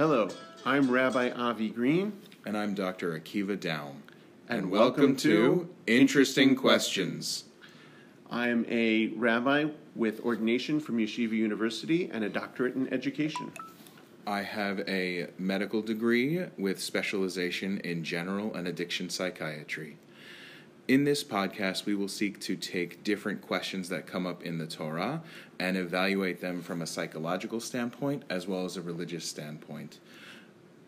Hello, I'm Rabbi Avi Green. And I'm Dr. Akiva Down. And welcome to Interesting Questions. I am a rabbi with ordination from Yeshiva University and a doctorate in education. I have a medical degree with specialization in general and addiction psychiatry. In this podcast, we will seek to take different questions that come up in the Torah and evaluate them from a psychological standpoint as well as a religious standpoint.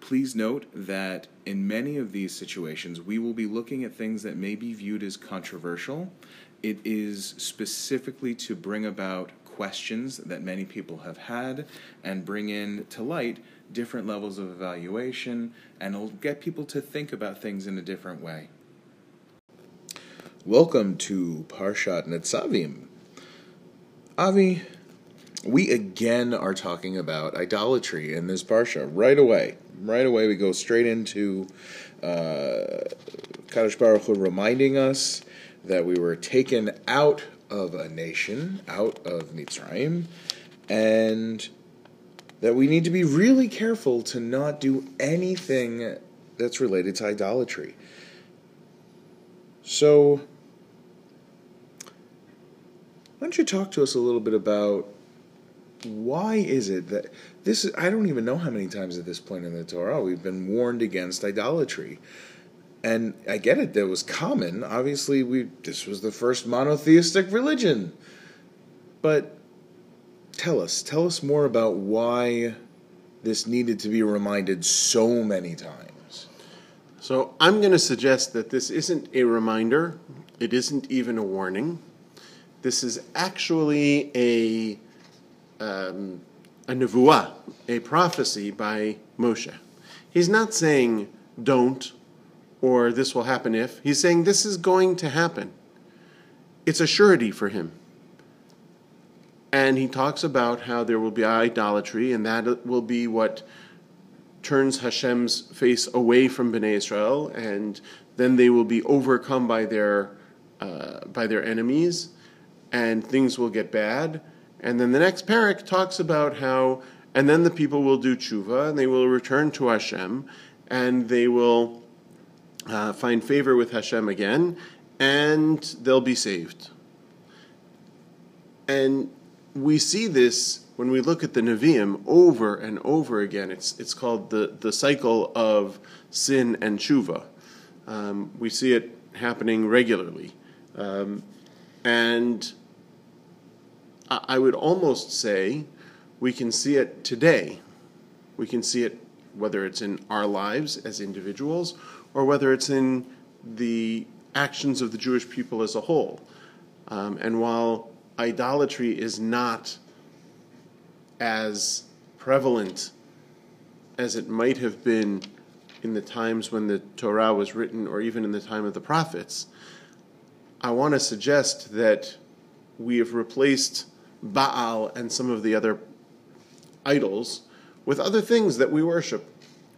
Please note that in many of these situations, we will be looking at things that may be viewed as controversial. It is specifically to bring about questions that many people have had and bring in to light different levels of evaluation and it'll get people to think about things in a different way. Welcome to Parshat Netzavim. Avi, we again are talking about idolatry in this parsha right away. Right away, we go straight into uh, Kadosh Baruch Hu reminding us that we were taken out of a nation, out of Mitzrayim, and that we need to be really careful to not do anything that's related to idolatry. So, why don't you talk to us a little bit about why is it that this is, I don't even know how many times at this point in the Torah we've been warned against idolatry. And I get it, that was common. Obviously, we this was the first monotheistic religion. But tell us, tell us more about why this needed to be reminded so many times. So I'm going to suggest that this isn't a reminder, it isn't even a warning. This is actually a um, a nevuah, a prophecy by Moshe. He's not saying don't or this will happen if. He's saying this is going to happen. It's a surety for him. And he talks about how there will be idolatry, and that will be what turns Hashem's face away from Bnei Israel, and then they will be overcome by their uh, by their enemies and things will get bad. And then the next parak talks about how, and then the people will do tshuva and they will return to Hashem and they will uh, find favor with Hashem again and they'll be saved. And we see this when we look at the Nevi'im over and over again. It's, it's called the, the cycle of sin and tshuva. Um, we see it happening regularly. Um, and I would almost say we can see it today. We can see it whether it's in our lives as individuals or whether it's in the actions of the Jewish people as a whole. Um, and while idolatry is not as prevalent as it might have been in the times when the Torah was written or even in the time of the prophets, I want to suggest that we have replaced Baal and some of the other idols with other things that we worship,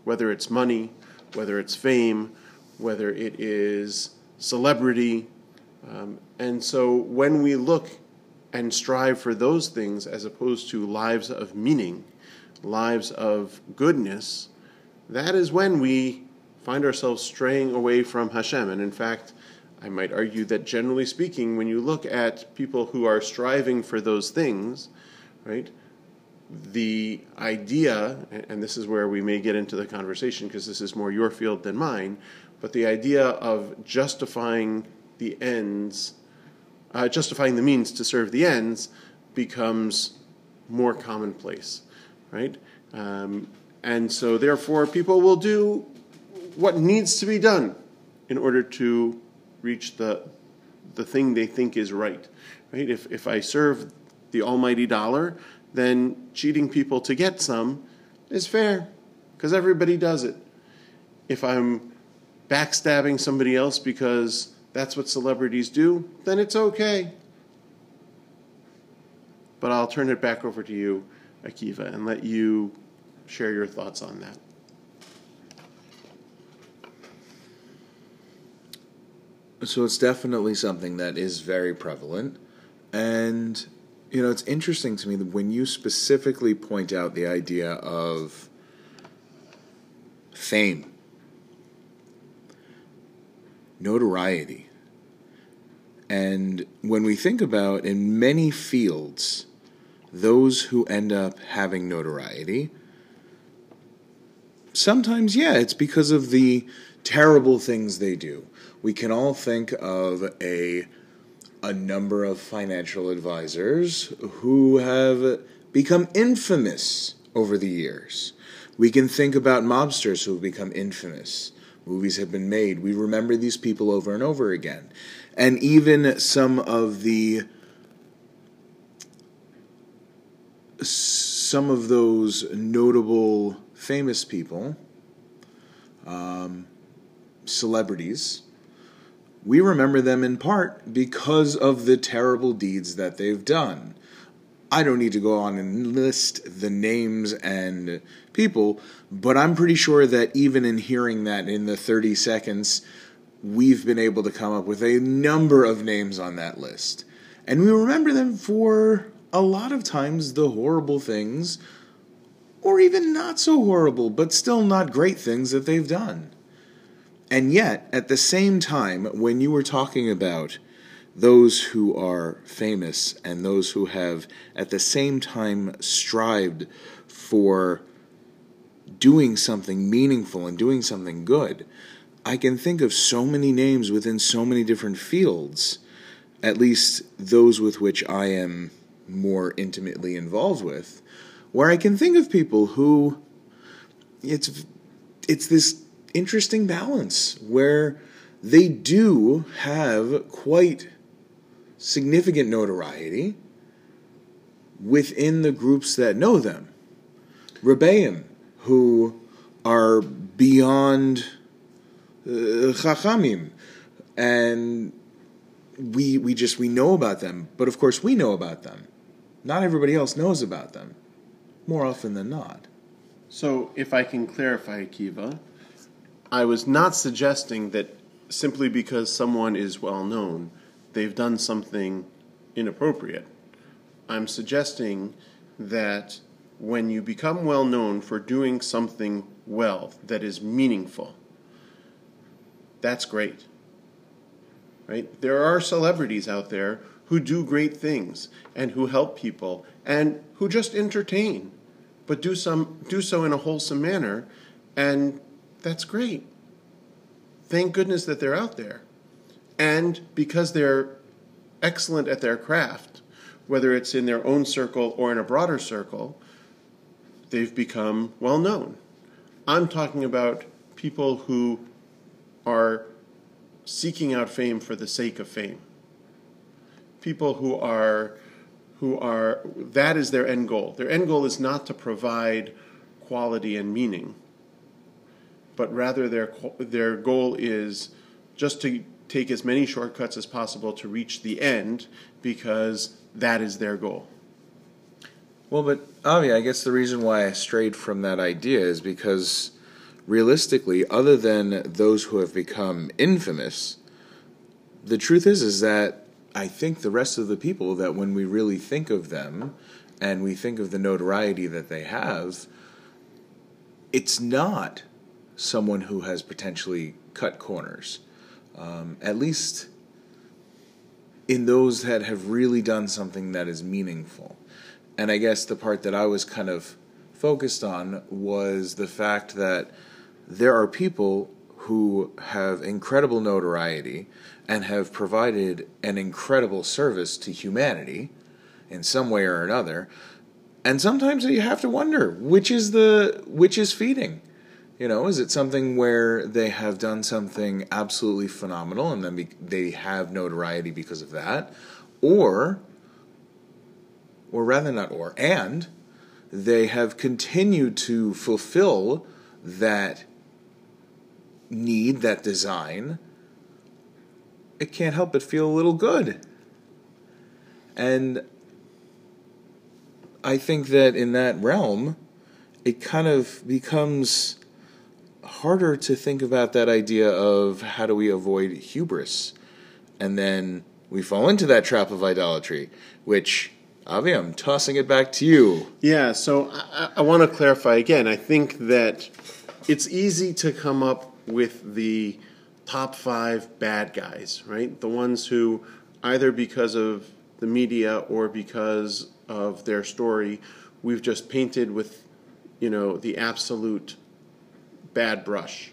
whether it's money, whether it's fame, whether it is celebrity. Um, and so when we look and strive for those things as opposed to lives of meaning, lives of goodness, that is when we find ourselves straying away from Hashem. And in fact, I might argue that generally speaking, when you look at people who are striving for those things, right, the idea, and this is where we may get into the conversation because this is more your field than mine, but the idea of justifying the ends, uh, justifying the means to serve the ends becomes more commonplace, right? Um, and so, therefore, people will do what needs to be done in order to reach the the thing they think is right. Right? If if I serve the almighty dollar, then cheating people to get some is fair because everybody does it. If I'm backstabbing somebody else because that's what celebrities do, then it's okay. But I'll turn it back over to you, Akiva, and let you share your thoughts on that. So it's definitely something that is very prevalent. And, you know, it's interesting to me that when you specifically point out the idea of fame, notoriety. And when we think about in many fields, those who end up having notoriety, sometimes, yeah, it's because of the terrible things they do. We can all think of a a number of financial advisors who have become infamous over the years. We can think about mobsters who have become infamous. Movies have been made. We remember these people over and over again. And even some of the some of those notable famous people, um, celebrities, we remember them in part because of the terrible deeds that they've done. I don't need to go on and list the names and people, but I'm pretty sure that even in hearing that in the 30 seconds, we've been able to come up with a number of names on that list. And we remember them for a lot of times the horrible things, or even not so horrible, but still not great things that they've done. And yet, at the same time, when you were talking about those who are famous and those who have at the same time strived for doing something meaningful and doing something good, I can think of so many names within so many different fields, at least those with which I am more intimately involved with, where I can think of people who it's it's this interesting balance where they do have quite significant notoriety within the groups that know them. Rebbeim, who are beyond uh, Chachamim, and we we just we know about them, but of course we know about them. Not everybody else knows about them, more often than not. So, if I can clarify, Kiva, I was not suggesting that simply because someone is well known, they've done something inappropriate. I'm suggesting that when you become well known for doing something well that is meaningful, that's great. Right? There are celebrities out there who do great things and who help people and who just entertain, but do some do so in a wholesome manner and that's great. Thank goodness that they're out there. And because they're excellent at their craft, whether it's in their own circle or in a broader circle, they've become well known. I'm talking about people who are seeking out fame for the sake of fame. People who are who are that is their end goal. Their end goal is not to provide quality and meaning, but rather their their goal is just to take as many shortcuts as possible to reach the end because that is their goal. Well, but Avi, I guess the reason why I strayed from that idea is because realistically, other than those who have become infamous, the truth is is that I think the rest of the people that when we really think of them and we think of the notoriety that they have, it's not someone who has potentially cut corners. Um, at least in those that have really done something that is meaningful. And I guess the part that I was kind of focused on was the fact that there are people who have incredible notoriety and have provided an incredible service to humanity in some way or another. And sometimes you have to wonder which is the which is feeding. You know, is it something where they have done something absolutely phenomenal and then be, they have notoriety because of that, or or rather not or and they have continued to fulfill that need, that design, it can't help but feel a little good. And I think that in that realm, it kind of becomes harder to think about that idea of how do we avoid hubris. And then we fall into that trap of idolatry, which, Avi, I'm tossing it back to you. Yeah, so I, I want to clarify again. I think that it's easy to come up with the top five bad guys, right? The ones who, either because of the media or because of their story, we've just painted with, you know, the absolute bad brush.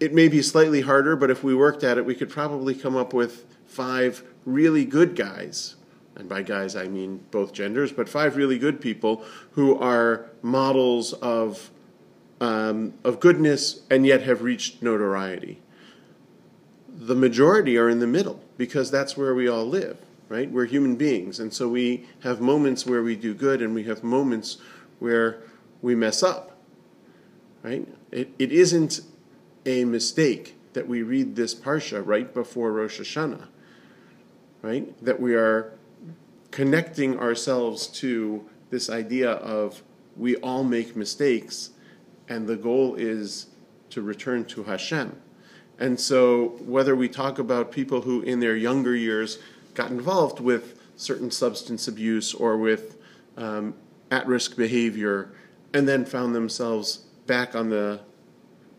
It may be slightly harder, but if we worked at it, we could probably come up with five really good guys. And by guys, I mean both genders, but five really good people who are models of, um, of goodness and yet have reached notoriety. The majority are in the middle because that's where we all live, right? We're human beings. And so we have moments where we do good and we have moments where we mess up, right? It, it isn't a mistake that we read this parsha right before Rosh Hashanah, right? That we are connecting ourselves to this idea of we all make mistakes, and the goal is to return to Hashem. And so, whether we talk about people who in their younger years got involved with certain substance abuse or with um, at risk behavior and then found themselves back on the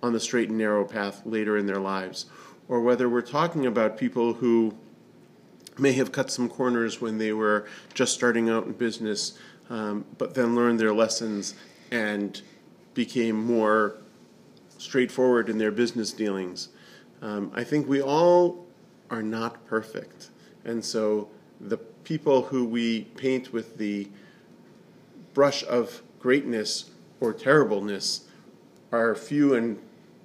on the straight and narrow path later in their lives, or whether we're talking about people who may have cut some corners when they were just starting out in business, um, but then learned their lessons and became more straightforward in their business dealings. Um, I think we all are not perfect. And so the people who we paint with the brush of greatness or terribleness are few and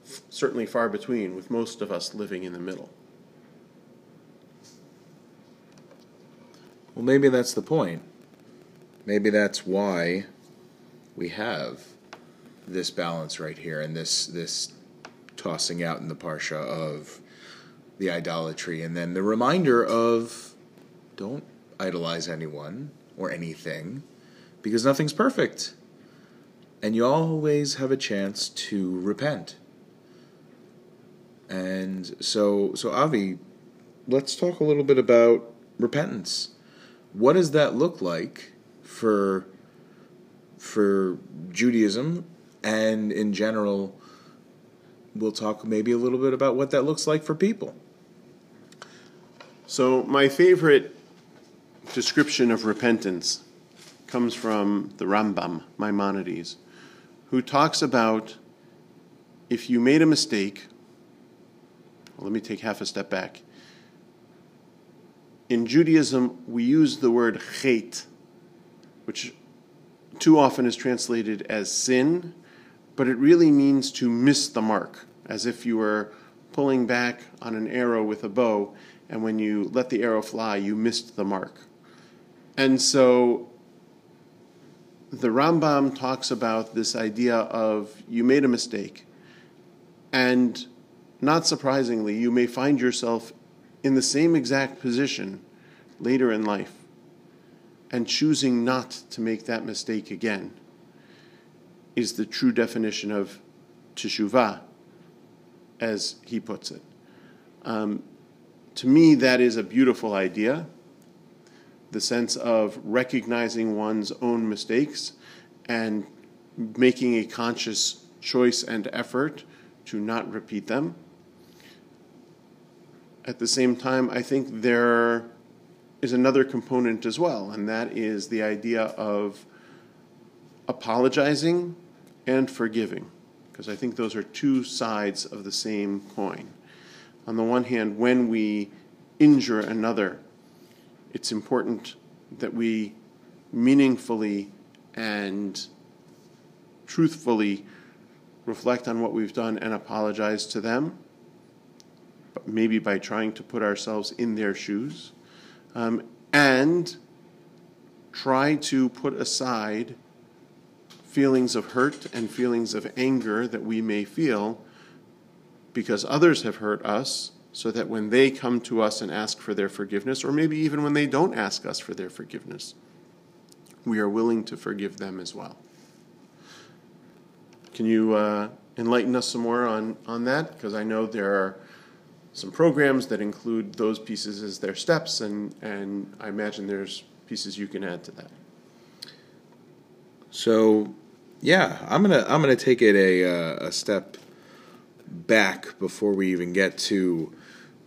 certainly far between, with most of us living in the middle. Well, maybe that's the point. Maybe that's why we have this balance right here and this this tossing out in the parsha of the idolatry and then the reminder of don't idolize anyone or anything because nothing's perfect. And you always have a chance to repent. And so so Avi, let's talk a little bit about repentance what does that look like for for Judaism and in general we'll talk maybe a little bit about what that looks like for people. So my favorite description of repentance comes from the Rambam, Maimonides, who talks about if you made a mistake, well, let me take half a step back in Judaism, we use the word chet, which too often is translated as sin, but it really means to miss the mark, as if you were pulling back on an arrow with a bow, and when you let the arrow fly, you missed the mark. And so the Rambam talks about this idea of you made a mistake, and not surprisingly, you may find yourself in the same exact position later in life and choosing not to make that mistake again is the true definition of teshuvah, as he puts it. Um, to me, that is a beautiful idea. The sense of recognizing one's own mistakes and making a conscious choice and effort to not repeat them at the same time, I think there is another component as well, and that is the idea of apologizing and forgiving, because I think those are two sides of the same coin. On the one hand, when we injure another, it's important that we meaningfully and truthfully reflect on what we've done and apologize to them maybe by trying to put ourselves in their shoes, um, and try to put aside feelings of hurt and feelings of anger that we may feel because others have hurt us, so that when they come to us and ask for their forgiveness, or maybe even when they don't ask us for their forgiveness, we are willing to forgive them as well. Can you uh, enlighten us some more on, on that? Because I know there are some programs that include those pieces as their steps, and, and I imagine there's pieces you can add to that. So, yeah, I'm gonna I'm gonna take it a uh, a step back before we even get to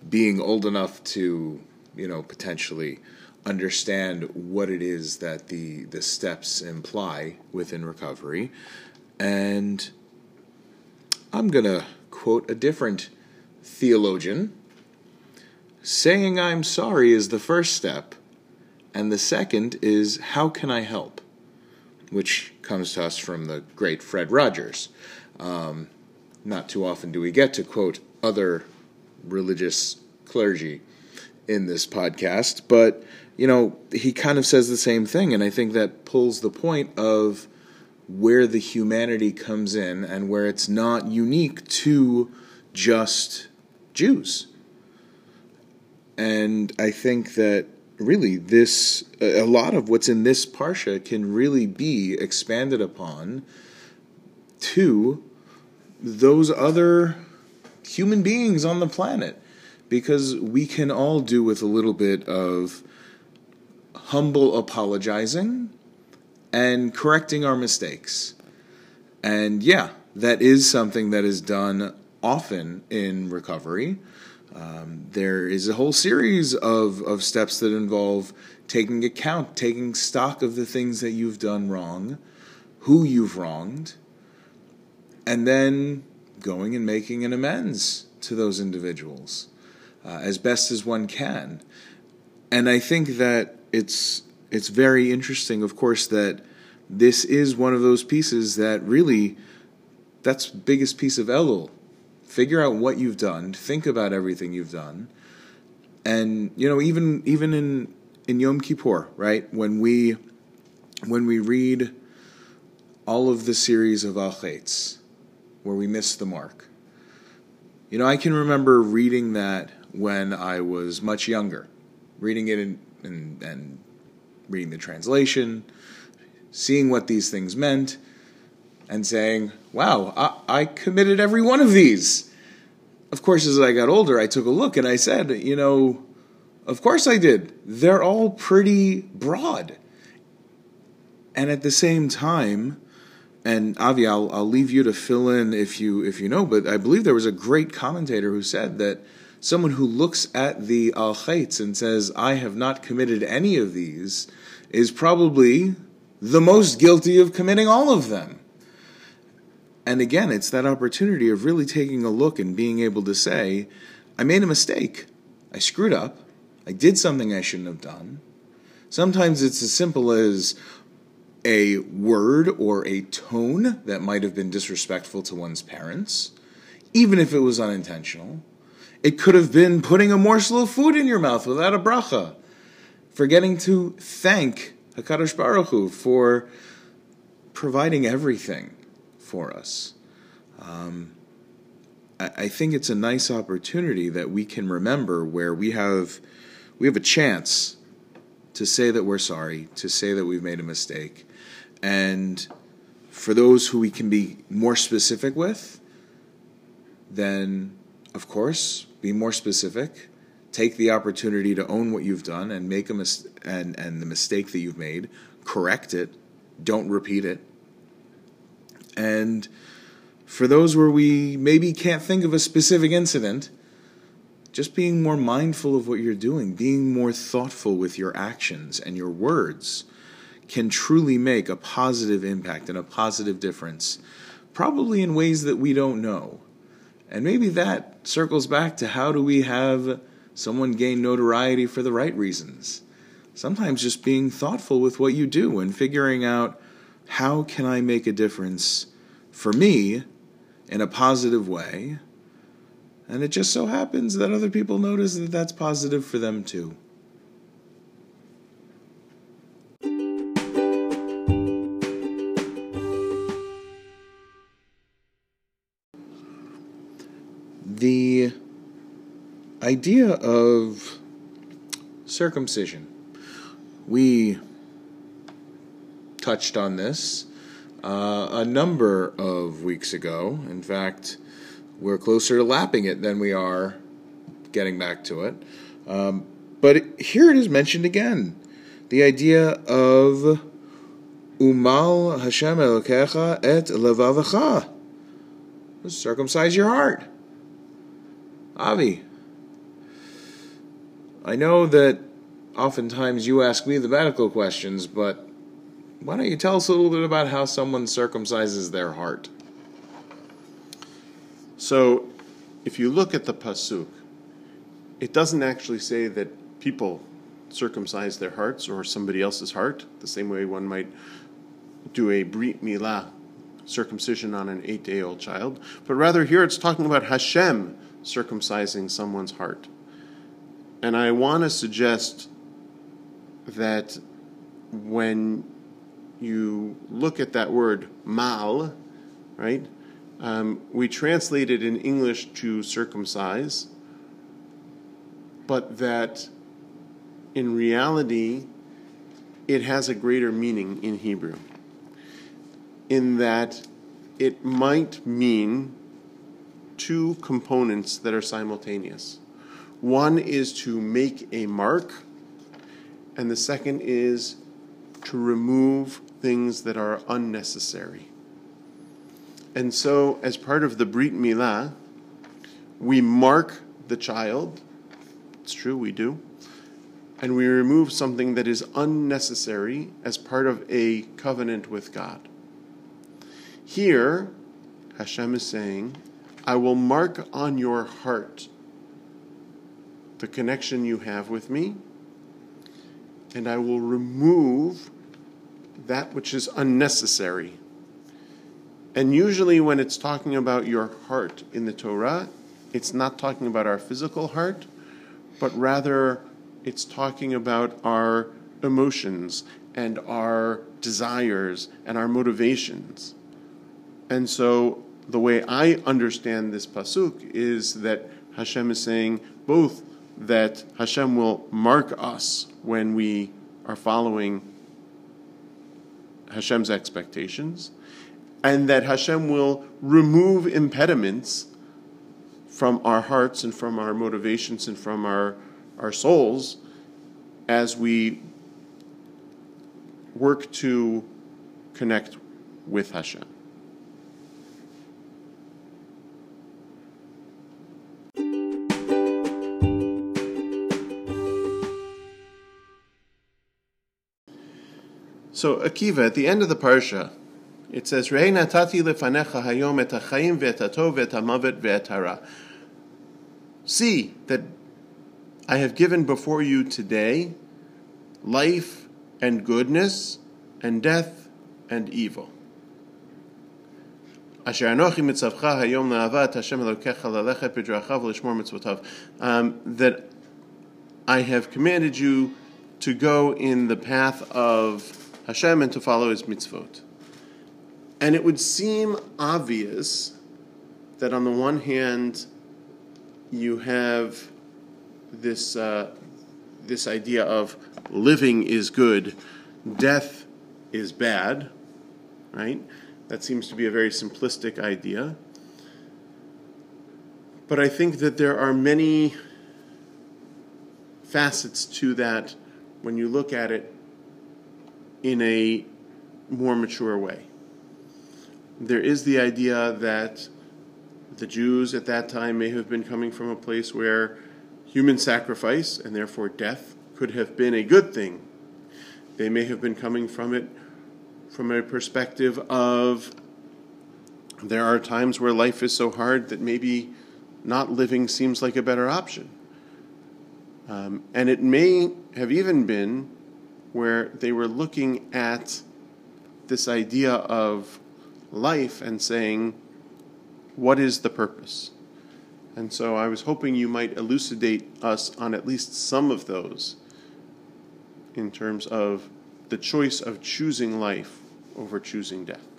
being old enough to you know potentially understand what it is that the the steps imply within recovery. And I'm going to quote a different theologian saying I'm sorry is the first step and the second is how can I help? which comes to us from the great Fred Rogers. Um, not too often do we get to quote other religious clergy in this podcast, but you know, he kind of says the same thing, and I think that pulls the point of where the humanity comes in and where it's not unique to just Jews. And I think that really this a lot of what's in this parsha can really be expanded upon to those other human beings on the planet because we can all do with a little bit of humble apologizing and correcting our mistakes. And yeah, that is something that is done often in recovery. Um, there is a whole series of, of steps that involve taking account, taking stock of the things that you've done wrong, who you've wronged, and then going and making an amends to those individuals uh, as best as one can. And I think that it's it's very interesting, of course, that this is one of those pieces that really that's biggest piece of Elul. Figure out what you've done, think about everything you've done. And you know, even even in in Yom Kippur, right? When we when we read all of the series of Al where we miss the mark. You know, I can remember reading that when I was much younger, reading it and reading the translation, seeing what these things meant, and saying, wow, I, I committed every one of these. Of course, as I got older, I took a look and I said, you know, of course I did. They're all pretty broad. And at the same time, and Avi, I'll, I'll leave you to fill in if you if you know, but I believe there was a great commentator who said that someone who looks at the al Chayts and says, I have not committed any of these, is probably the most guilty of committing all of them. And again, it's that opportunity of really taking a look and being able to say, I made a mistake. I screwed up. I did something I shouldn't have done. Sometimes it's as simple as a word or a tone that might have been disrespectful to one's parents, even if it was unintentional. It could have been putting a morsel of food in your mouth without a bracha, forgetting to thank Hakadosh Baruch Hu for providing everything for us. Um, I, I think it's a nice opportunity that we can remember where we have we have a chance to say that we're sorry, to say that we've made a mistake, and for those who we can be more specific with, then of course be more specific, take the opportunity to own what you've done and make a mis- and and the mistake that you've made, correct it, don't repeat it. And for those where we maybe can't think of a specific incident, just being more mindful of what you're doing, being more thoughtful with your actions and your words can truly make a positive impact and a positive difference, probably in ways that we don't know. And maybe that circles back to how do we have someone gain notoriety for the right reasons? Sometimes just being thoughtful with what you do and figuring out how can I make a difference for me in a positive way. And it just so happens that other people notice that that's positive for them too. Idea of circumcision. We touched on this uh, a number of weeks ago. In fact, we're closer to lapping it than we are getting back to it. Um, but here it is mentioned again the idea of Umal Hashem Elokecha et levavacha. Circumcise your heart. Avi, I know that oftentimes you ask me the medical questions, but why don't you tell us a little bit about how someone circumcises their heart? So, if you look at the pasuk, it doesn't actually say that people circumcise their hearts or somebody else's heart, the same way one might do a brit milah, circumcision on an eight day old child, but rather here it's talking about Hashem circumcising someone's heart. And I want to suggest that when you look at that word mal, right, um, we translate it in English to circumcise, but that in reality, it has a greater meaning in Hebrew. In that it might mean two components that are simultaneous. One is to make a mark, and the second is to remove things that are unnecessary. And so, as part of the Brit Milah, we mark the child. It's true, we do. And we remove something that is unnecessary as part of a covenant with God. Here, Hashem is saying, I will mark on your heart the connection you have with me, and I will remove that which is unnecessary. And usually, when it's talking about your heart in the Torah, it's not talking about our physical heart, but rather it's talking about our emotions and our desires and our motivations. And so the way I understand this pasuk is that Hashem is saying both that Hashem will mark us when we are following Hashem's expectations, and that Hashem will remove impediments from our hearts and from our motivations and from our, our souls as we work to connect with Hashem. So Akiva, at the end of the parsha, it says, "Rei natati lefanecha hayom et ha'chaim ve'et hatov ve'et ha'mavet ve'et hara." See that I have given before you today life and goodness, and death and evil. Asher anochi mitzavcha hayom la'avat Hashem Elokecha lalechet b'drachav l'shmor mitzvotav. Um, that I have commanded you to go in the path of Hashem and to follow his mitzvot. And it would seem obvious that on the one hand, you have this, uh, this idea of living is good, death is bad, right? That seems to be a very simplistic idea. But I think that there are many facets to that when you look at it in a more mature way. There is the idea that the Jews at that time may have been coming from a place where human sacrifice and therefore death could have been a good thing. They may have been coming from it from a perspective of there are times where life is so hard that maybe not living seems like a better option. Um, and it may have even been where they were looking at this idea of life and saying, what is the purpose? And so I was hoping you might elucidate us on at least some of those in terms of the choice of choosing life over choosing death.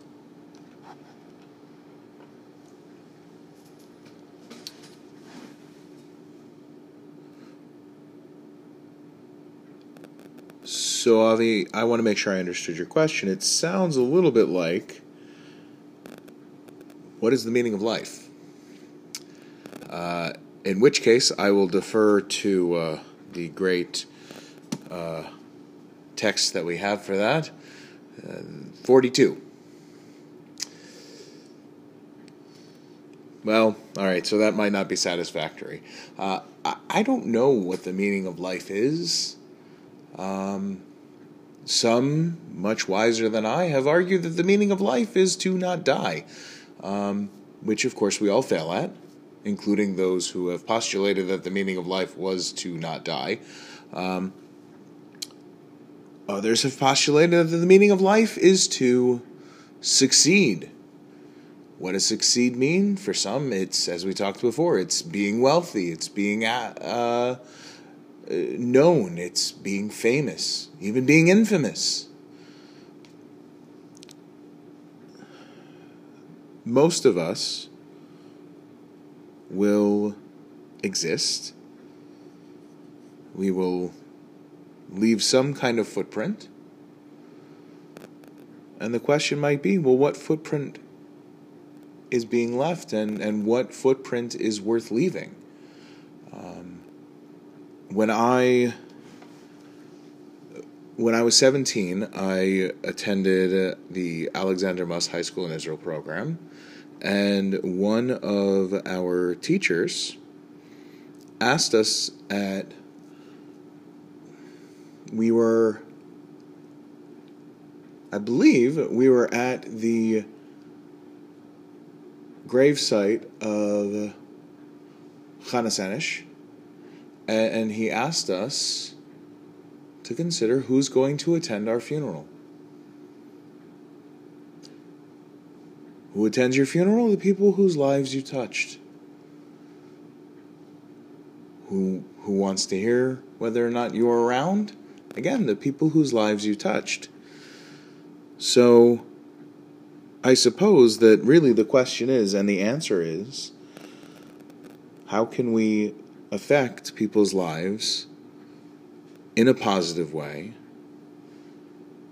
So, Avi, I want to make sure I understood your question. It sounds a little bit like what is the meaning of life? Uh, in which case, I will defer to uh, the great uh, text that we have for that, Uh, 42. Well, all right, so that might not be satisfactory. Uh, I, I, don't know what the meaning of life is. Um, some, much wiser than I, have argued that the meaning of life is to not die, um, which of course we all fail at, including those who have postulated that the meaning of life was to not die. Um, others have postulated that the meaning of life is to succeed what does succeed mean? For some, it's, as we talked before, it's being wealthy, it's being uh, known, it's being famous, even being infamous. Most of us will exist. We will leave some kind of footprint. And the question might be well, what footprint is being left and, and what footprint is worth leaving. Um, when I when I was 17, I attended the Alexander Muss High School in Israel program, and one of our teachers asked us at we were I believe we were at the gravesite of Chana Senesh, and he asked us to consider who's going to attend our funeral. Who attends your funeral? The people whose lives you touched. Who, who wants to hear whether or not you're around? Again, the people whose lives you touched. So, I suppose that really the question is, and the answer is, how can we affect people's lives in a positive way,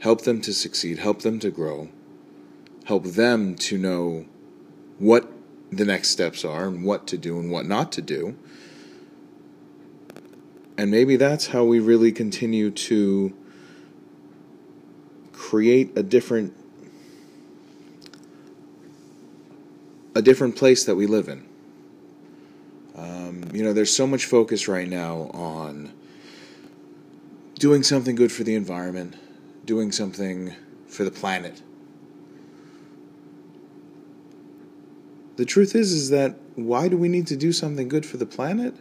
help them to succeed, help them to grow, help them to know what the next steps are and what to do and what not to do. And maybe that's how we really continue to create a different a different place that we live in. Um, you know, there's so much focus right now on doing something good for the environment, doing something for the planet. The truth is is that why do we need to do something good for the planet?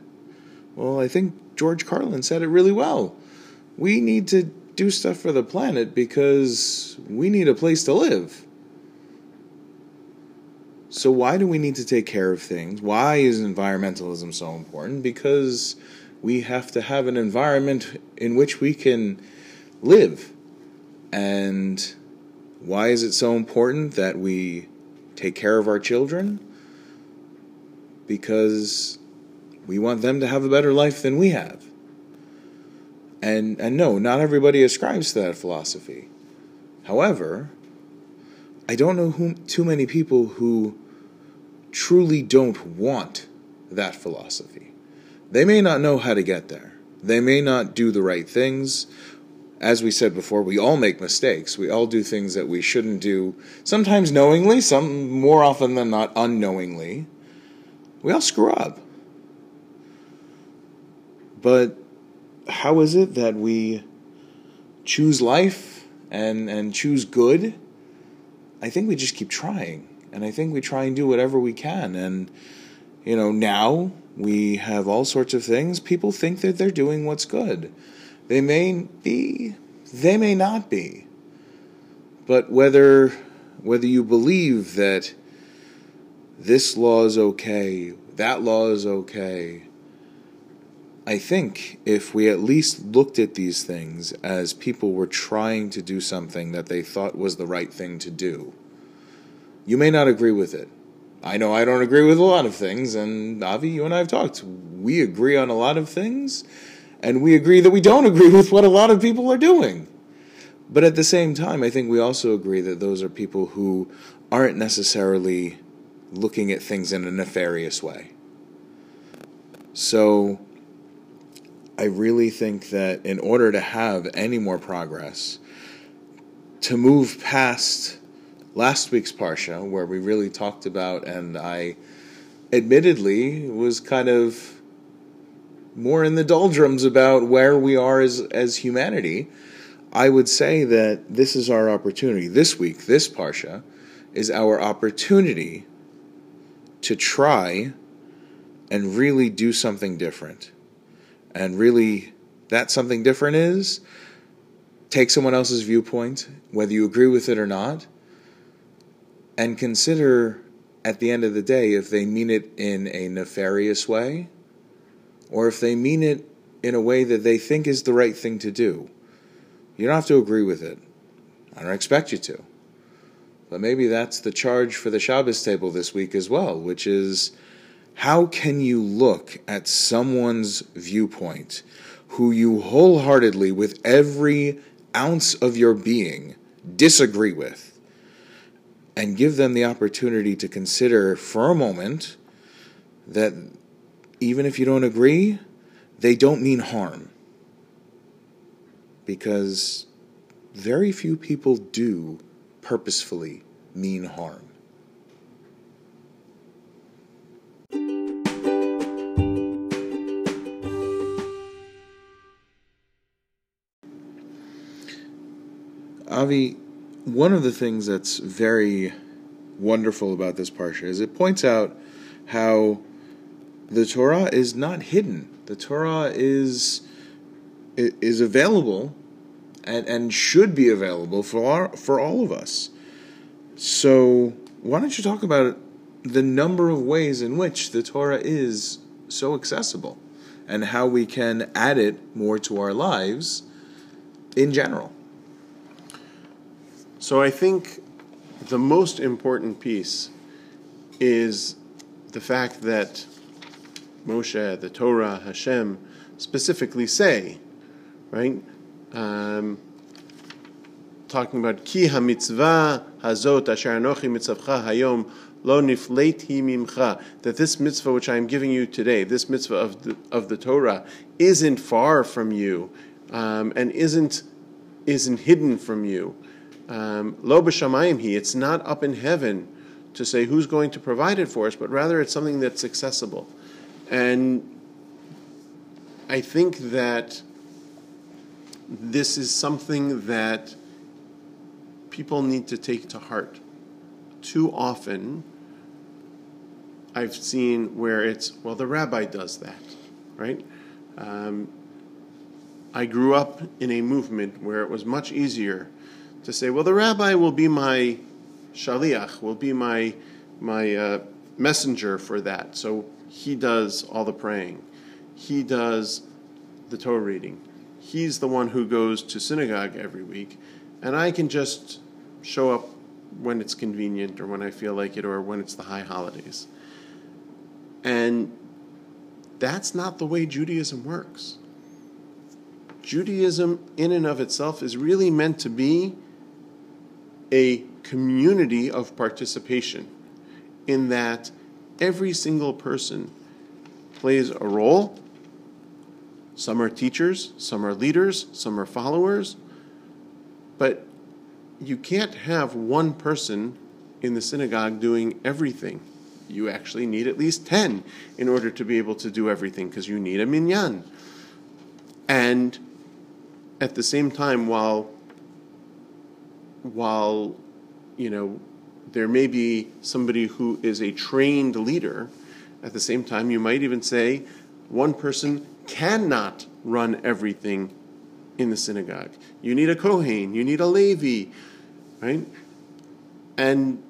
Well, I think George Carlin said it really well. We need to do stuff for the planet because we need a place to live. So, why do we need to take care of things? Why is environmentalism so important? Because we have to have an environment in which we can live. And why is it so important that we take care of our children? Because we want them to have a better life than we have. And, and no, not everybody ascribes to that philosophy. However, I don't know too many people who truly don't want that philosophy. They may not know how to get there. They may not do the right things. As we said before, we all make mistakes. We all do things that we shouldn't do, sometimes knowingly, some more often than not unknowingly. We all screw up. But how is it that we choose life and, and choose good? I think we just keep trying. And I think we try and do whatever we can. And, you know, now we have all sorts of things. People think that they're doing what's good. They may be, they may not be. But whether whether you believe that this law is okay, that law is okay, I think if we at least looked at these things as people were trying to do something that they thought was the right thing to do, you may not agree with it. I know I don't agree with a lot of things, and Avi, you and I have talked. We agree on a lot of things, and we agree that we don't agree with what a lot of people are doing. But at the same time, I think we also agree that those are people who aren't necessarily looking at things in a nefarious way. So I really think that in order to have any more progress, to move past last week's Parsha, where we really talked about, and I admittedly was kind of more in the doldrums about where we are as, as humanity, I would say that this is our opportunity. This week, this Parsha, is our opportunity to try and really do something different. And really, that something different is take someone else's viewpoint, whether you agree with it or not, and consider at the end of the day if they mean it in a nefarious way or if they mean it in a way that they think is the right thing to do. You don't have to agree with it. I don't expect you to. But maybe that's the charge for the Shabbos table this week as well, which is how can you look at someone's viewpoint who you wholeheartedly, with every ounce of your being, disagree with, and give them the opportunity to consider for a moment that even if you don't agree, they don't mean harm. Because very few people do purposefully mean harm. Avi, one of the things that's very wonderful about this parsha is it points out how the Torah is not hidden. The Torah is is available and, and should be available for our, for all of us. So why don't you talk about the number of ways in which the Torah is so accessible and how we can add it more to our lives in general? So I think the most important piece is the fact that Moshe, the Torah, Hashem specifically say, right? Um, talking about ki hamitzvah hazot asher anochi mitzavcha hayom lo nifleti mimcha that this mitzvah which I am giving you today, this mitzvah of the, of the Torah, isn't far from you um, and isn't isn't hidden from you. Um, lo b'shamayim he. It's not up in heaven to say who's going to provide it for us, but rather it's something that's accessible. And I think that this is something that people need to take to heart. Too often, I've seen where it's, well, the rabbi does that, right? Um, I grew up in a movement where it was much easier to say, well, the rabbi will be my shaliach, will be my my uh, messenger for that. So he does all the praying. He does the Torah reading. He's the one who goes to synagogue every week, and I can just show up when it's convenient or when I feel like it or when it's the high holidays. And that's not the way Judaism works. Judaism, in and of itself, is really meant to be a community of participation in that every single person plays a role. Some are teachers, some are leaders, some are followers. But you can't have one person in the synagogue doing everything. You actually need at least 10 in order to be able to do everything because you need a minyan. And at the same time, while while you know there may be somebody who is a trained leader. At the same time, you might even say one person cannot run everything in the synagogue. You need a Kohen, you need a Levi, right? And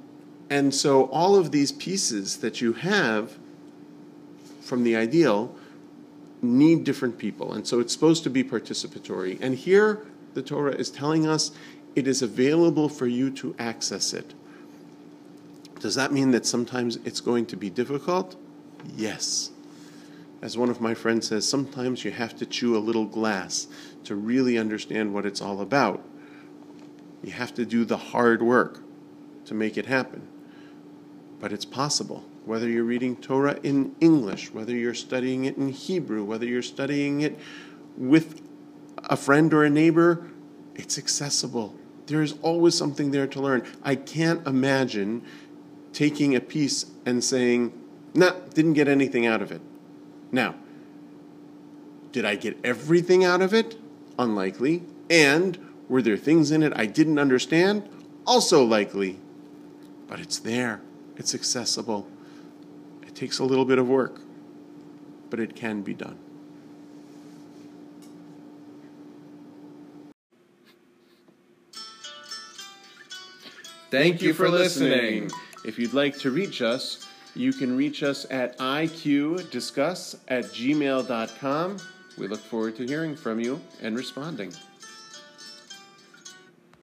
and so all of these pieces that you have from the ideal need different people. And so it's supposed to be participatory. And here the Torah is telling us it is available for you to access it. Does that mean that sometimes it's going to be difficult? Yes. As one of my friends says, sometimes you have to chew a little glass to really understand what it's all about. You have to do the hard work to make it happen. But it's possible. Whether you're reading Torah in English, whether you're studying it in Hebrew, whether you're studying it with a friend or a neighbor, it's accessible. There is always something there to learn. I can't imagine taking a piece and saying, nah, didn't get anything out of it. Now, did I get everything out of it? Unlikely. And were there things in it I didn't understand? Also likely. But it's there, it's accessible. It takes a little bit of work, but it can be done. Thank you for listening. If you'd like to reach us, you can reach us at iqdiscuss at gmail.com. We look forward to hearing from you and responding.